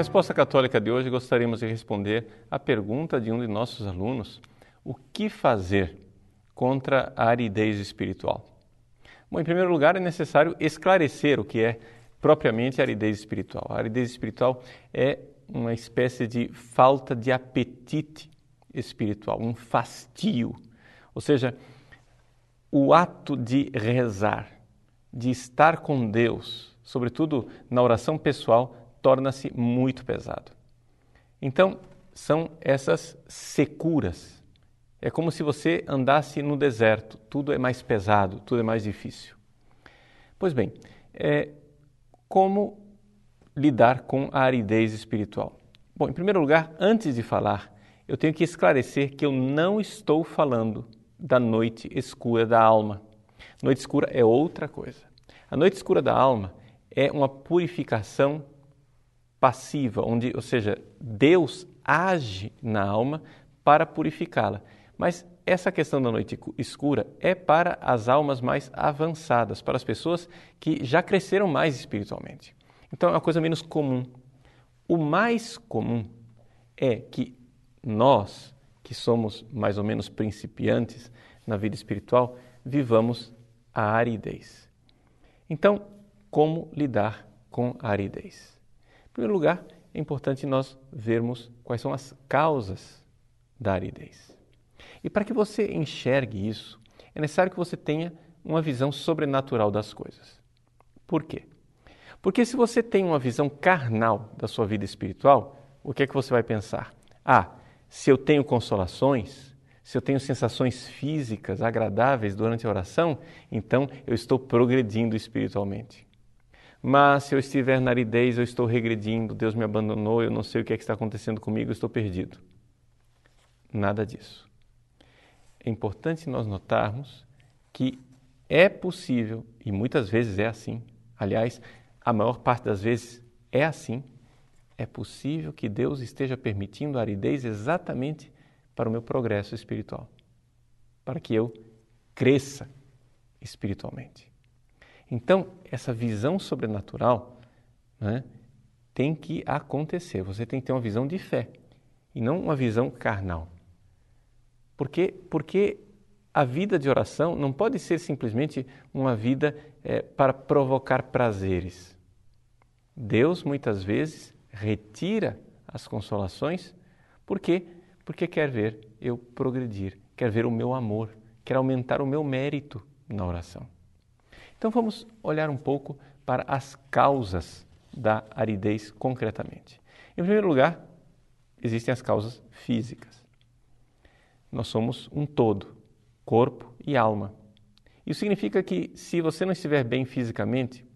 Resposta Católica de hoje gostaríamos de responder à pergunta de um de nossos alunos: o que fazer contra a aridez espiritual? Bom, em primeiro lugar, é necessário esclarecer o que é propriamente a aridez espiritual. A aridez espiritual é uma espécie de falta de apetite espiritual, um fastio. Ou seja, o ato de rezar, de estar com Deus, sobretudo na oração pessoal, torna-se muito pesado. Então, são essas securas. É como se você andasse no deserto, tudo é mais pesado, tudo é mais difícil. Pois bem, é, como lidar com a aridez espiritual? Bom, em primeiro lugar, antes de falar, eu tenho que esclarecer que eu não estou falando da noite escura da alma. Noite escura é outra coisa. A noite escura da alma é uma purificação passiva, onde, ou seja, Deus age na alma para purificá-la. Mas essa questão da noite escura é para as almas mais avançadas, para as pessoas que já cresceram mais espiritualmente. Então é uma coisa menos comum. O mais comum é que nós, que somos mais ou menos principiantes na vida espiritual, vivamos a aridez. Então, como lidar com a aridez? Em primeiro lugar, é importante nós vermos quais são as causas da aridez. E para que você enxergue isso, é necessário que você tenha uma visão sobrenatural das coisas. Por quê? Porque se você tem uma visão carnal da sua vida espiritual, o que é que você vai pensar? Ah, se eu tenho consolações, se eu tenho sensações físicas agradáveis durante a oração, então eu estou progredindo espiritualmente. Mas se eu estiver na aridez, eu estou regredindo, Deus me abandonou, eu não sei o que, é que está acontecendo comigo, eu estou perdido. Nada disso. É importante nós notarmos que é possível, e muitas vezes é assim, aliás, a maior parte das vezes é assim, é possível que Deus esteja permitindo a aridez exatamente para o meu progresso espiritual, para que eu cresça espiritualmente. Então, essa visão sobrenatural né, tem que acontecer. Você tem que ter uma visão de fé e não uma visão carnal. Porque, porque a vida de oração não pode ser simplesmente uma vida é, para provocar prazeres. Deus muitas vezes retira as consolações, por quê? Porque quer ver eu progredir, quer ver o meu amor, quer aumentar o meu mérito na oração. Então vamos olhar um pouco para as causas da aridez concretamente. Em primeiro lugar, existem as causas físicas. Nós somos um todo, corpo e alma. Isso significa que se você não estiver bem fisicamente,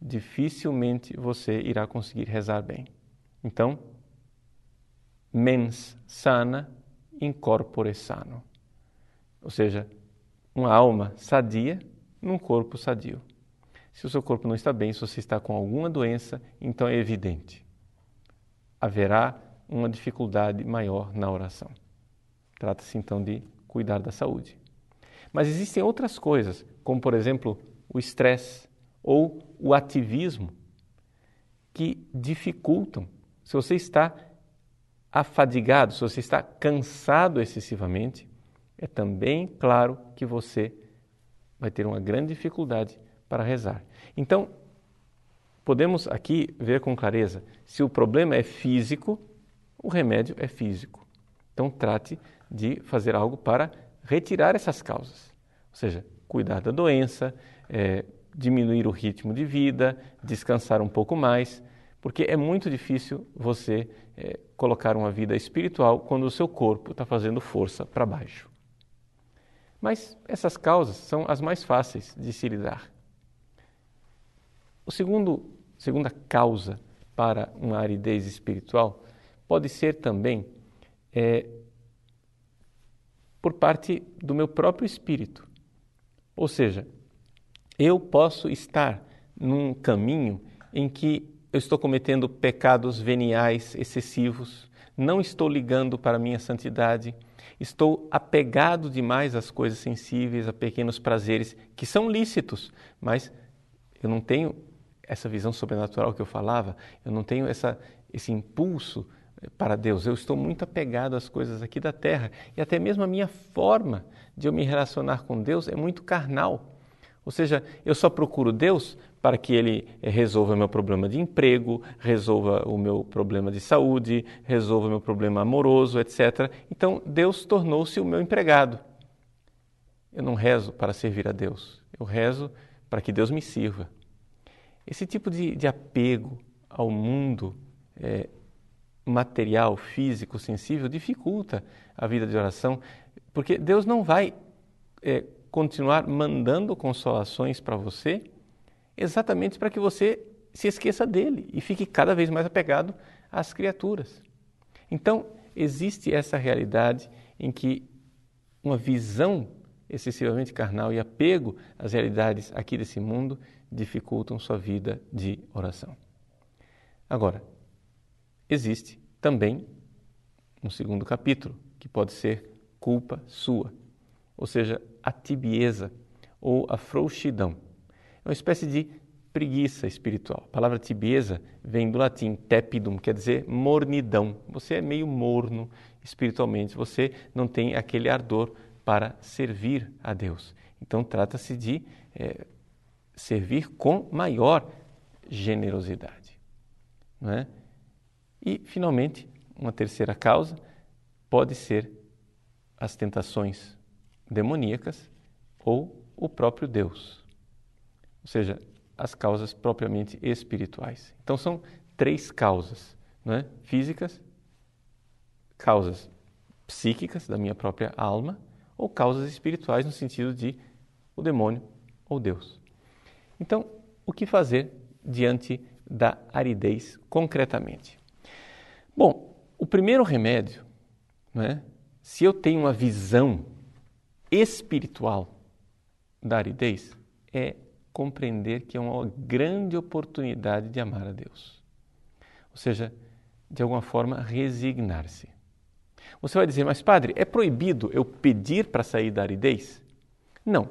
dificilmente você irá conseguir rezar bem. Então, mens sana in corpore sano. Ou seja, uma alma sadia num corpo sadio. Se o seu corpo não está bem, se você está com alguma doença, então é evidente. Haverá uma dificuldade maior na oração. Trata-se então de cuidar da saúde. Mas existem outras coisas, como por exemplo o estresse ou o ativismo, que dificultam. Se você está afadigado, se você está cansado excessivamente, é também claro que você vai ter uma grande dificuldade para rezar. Então, podemos aqui ver com clareza: se o problema é físico, o remédio é físico. Então, trate de fazer algo para retirar essas causas, ou seja, cuidar da doença, é, diminuir o ritmo de vida, descansar um pouco mais, porque é muito difícil você é, colocar uma vida espiritual quando o seu corpo está fazendo força para baixo. Mas essas causas são as mais fáceis de se lidar. O segundo, segunda causa para uma aridez espiritual pode ser também é, por parte do meu próprio espírito. Ou seja, eu posso estar num caminho em que eu estou cometendo pecados veniais excessivos, não estou ligando para a minha santidade, Estou apegado demais às coisas sensíveis, a pequenos prazeres que são lícitos, mas eu não tenho essa visão sobrenatural que eu falava, eu não tenho essa, esse impulso eh, para Deus. Eu estou muito apegado às coisas aqui da terra e até mesmo a minha forma de eu me relacionar com Deus é muito carnal. Ou seja, eu só procuro Deus para que Ele eh, resolva meu problema de emprego, resolva o meu problema de saúde, resolva meu problema amoroso, etc. Então, Deus tornou-se o meu empregado. Eu não rezo para servir a Deus, eu rezo para que Deus me sirva. Esse tipo de, de apego ao mundo é, material, físico, sensível dificulta a vida de oração, porque Deus não vai é, continuar mandando consolações para você exatamente para que você se esqueça dele e fique cada vez mais apegado às criaturas. Então, existe essa realidade em que uma visão excessivamente carnal e apego às realidades aqui desse mundo dificultam sua vida de oração. Agora, existe também um segundo capítulo, que pode ser culpa sua, ou seja, a tibieza ou a frouxidão. É uma espécie de preguiça espiritual. A palavra tibieza vem do latim tepidum, quer dizer mornidão. Você é meio morno espiritualmente, você não tem aquele ardor para servir a Deus. Então, trata-se de é, servir com maior generosidade. Não é? E, finalmente, uma terceira causa pode ser as tentações demoníacas ou o próprio Deus. Ou seja, as causas propriamente espirituais. Então são três causas, não é? Físicas, causas psíquicas da minha própria alma ou causas espirituais no sentido de o demônio ou Deus. Então, o que fazer diante da aridez concretamente? Bom, o primeiro remédio, né, se eu tenho uma visão espiritual da aridez, é compreender que é uma grande oportunidade de amar a Deus. Ou seja, de alguma forma, resignar-se. Você vai dizer, mas padre, é proibido eu pedir para sair da aridez? Não.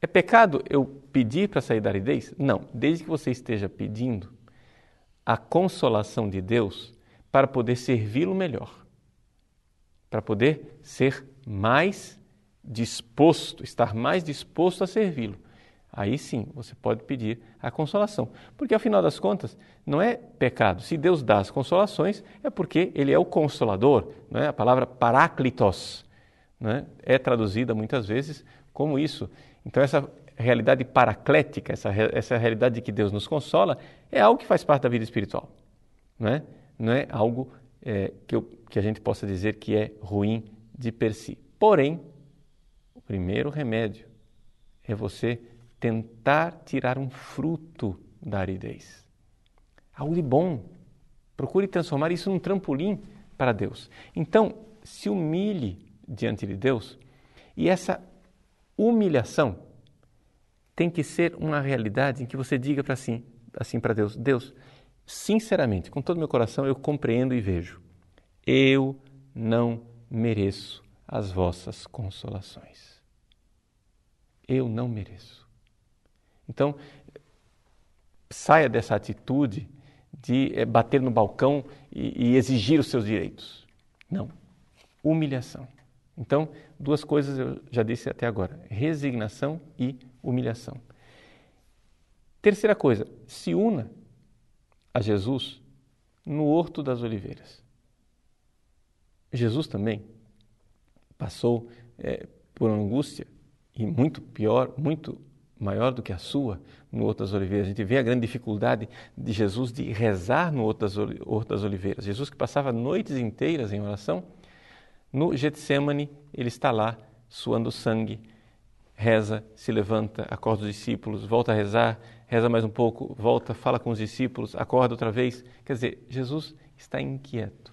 É pecado eu pedir para sair da aridez? Não. Desde que você esteja pedindo a consolação de Deus para poder servi-lo melhor, para poder ser mais disposto, estar mais disposto a servi-lo. Aí sim você pode pedir a consolação. Porque afinal das contas, não é pecado. Se Deus dá as consolações, é porque Ele é o consolador. Não é? A palavra paráclitos é? é traduzida muitas vezes como isso. Então, essa realidade paraclética, essa, essa realidade de que Deus nos consola, é algo que faz parte da vida espiritual. Não é? não é algo é, que, eu, que a gente possa dizer que é ruim de per si. Porém, primeiro remédio é você tentar tirar um fruto da aridez. Algo de bom. Procure transformar isso num trampolim para Deus. Então, se humilhe diante de Deus e essa humilhação tem que ser uma realidade em que você diga para assim, assim para Deus: Deus, sinceramente, com todo o meu coração, eu compreendo e vejo. Eu não mereço as vossas consolações. Eu não mereço. Então, saia dessa atitude de é, bater no balcão e, e exigir os seus direitos. Não. Humilhação. Então, duas coisas eu já disse até agora: resignação e humilhação. Terceira coisa, se una a Jesus no Horto das Oliveiras. Jesus também passou é, por angústia e muito pior, muito maior do que a sua no Horto das Oliveiras. A gente vê a grande dificuldade de Jesus de rezar no Horto das Oliveiras. Jesus que passava noites inteiras em oração, no Getsemane ele está lá suando sangue, reza, se levanta, acorda os discípulos, volta a rezar, reza mais um pouco, volta, fala com os discípulos, acorda outra vez. Quer dizer, Jesus está inquieto.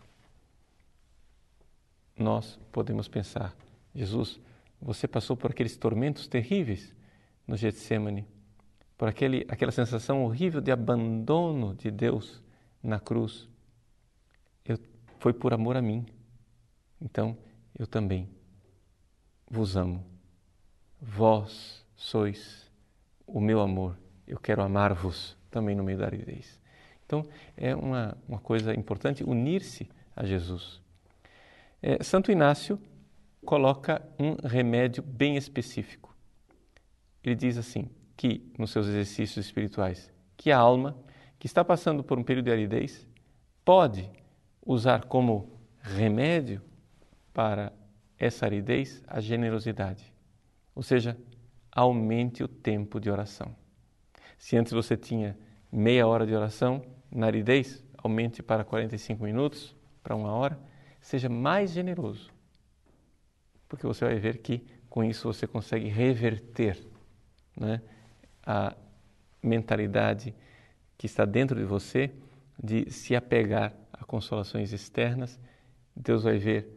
Nós podemos pensar, Jesus, você passou por aqueles tormentos terríveis no Getsemane, por aquele, aquela sensação horrível de abandono de Deus na cruz. Eu, foi por amor a mim. Então, eu também vos amo. Vós sois o meu amor eu quero amar-vos também no meio da aridez. Então, é uma, uma coisa importante unir-se a Jesus. É, Santo Inácio coloca um remédio bem específico. Ele diz assim, que nos seus exercícios espirituais, que a alma que está passando por um período de aridez pode usar como remédio para essa aridez a generosidade. Ou seja, aumente o tempo de oração. Se antes você tinha meia hora de oração, na aridez, aumente para 45 minutos, para uma hora. Seja mais generoso, porque você vai ver que com isso você consegue reverter né, a mentalidade que está dentro de você de se apegar a consolações externas. Deus vai ver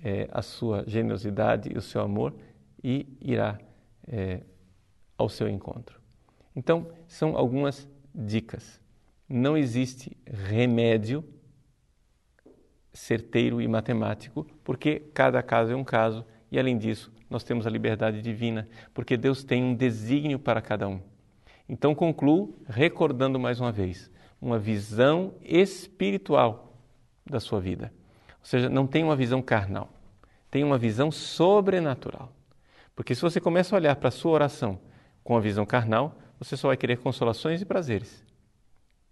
é, a sua generosidade e o seu amor e irá é, ao seu encontro. Então, são algumas dicas. Não existe remédio certeiro e matemático, porque cada caso é um caso e, além disso, nós temos a liberdade divina, porque Deus tem um desígnio para cada um. Então, concluo recordando mais uma vez uma visão espiritual da sua vida. Ou seja, não tem uma visão carnal, tem uma visão sobrenatural. Porque se você começa a olhar para a sua oração com a visão carnal, você só vai querer consolações e prazeres.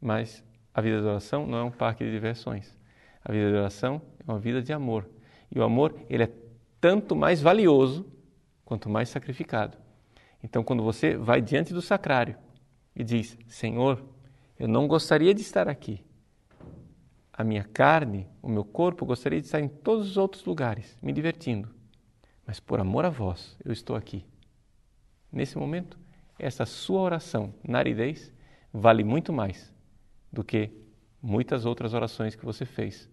Mas a vida de oração não é um parque de diversões. A vida de oração é uma vida de amor. E o amor, ele é tanto mais valioso quanto mais sacrificado. Então, quando você vai diante do sacrário e diz: Senhor, eu não gostaria de estar aqui. A minha carne, o meu corpo, gostaria de estar em todos os outros lugares, me divertindo. Mas por amor a vós, eu estou aqui. Nesse momento, essa sua oração na aridez vale muito mais do que muitas outras orações que você fez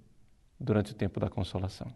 durante o tempo da consolação.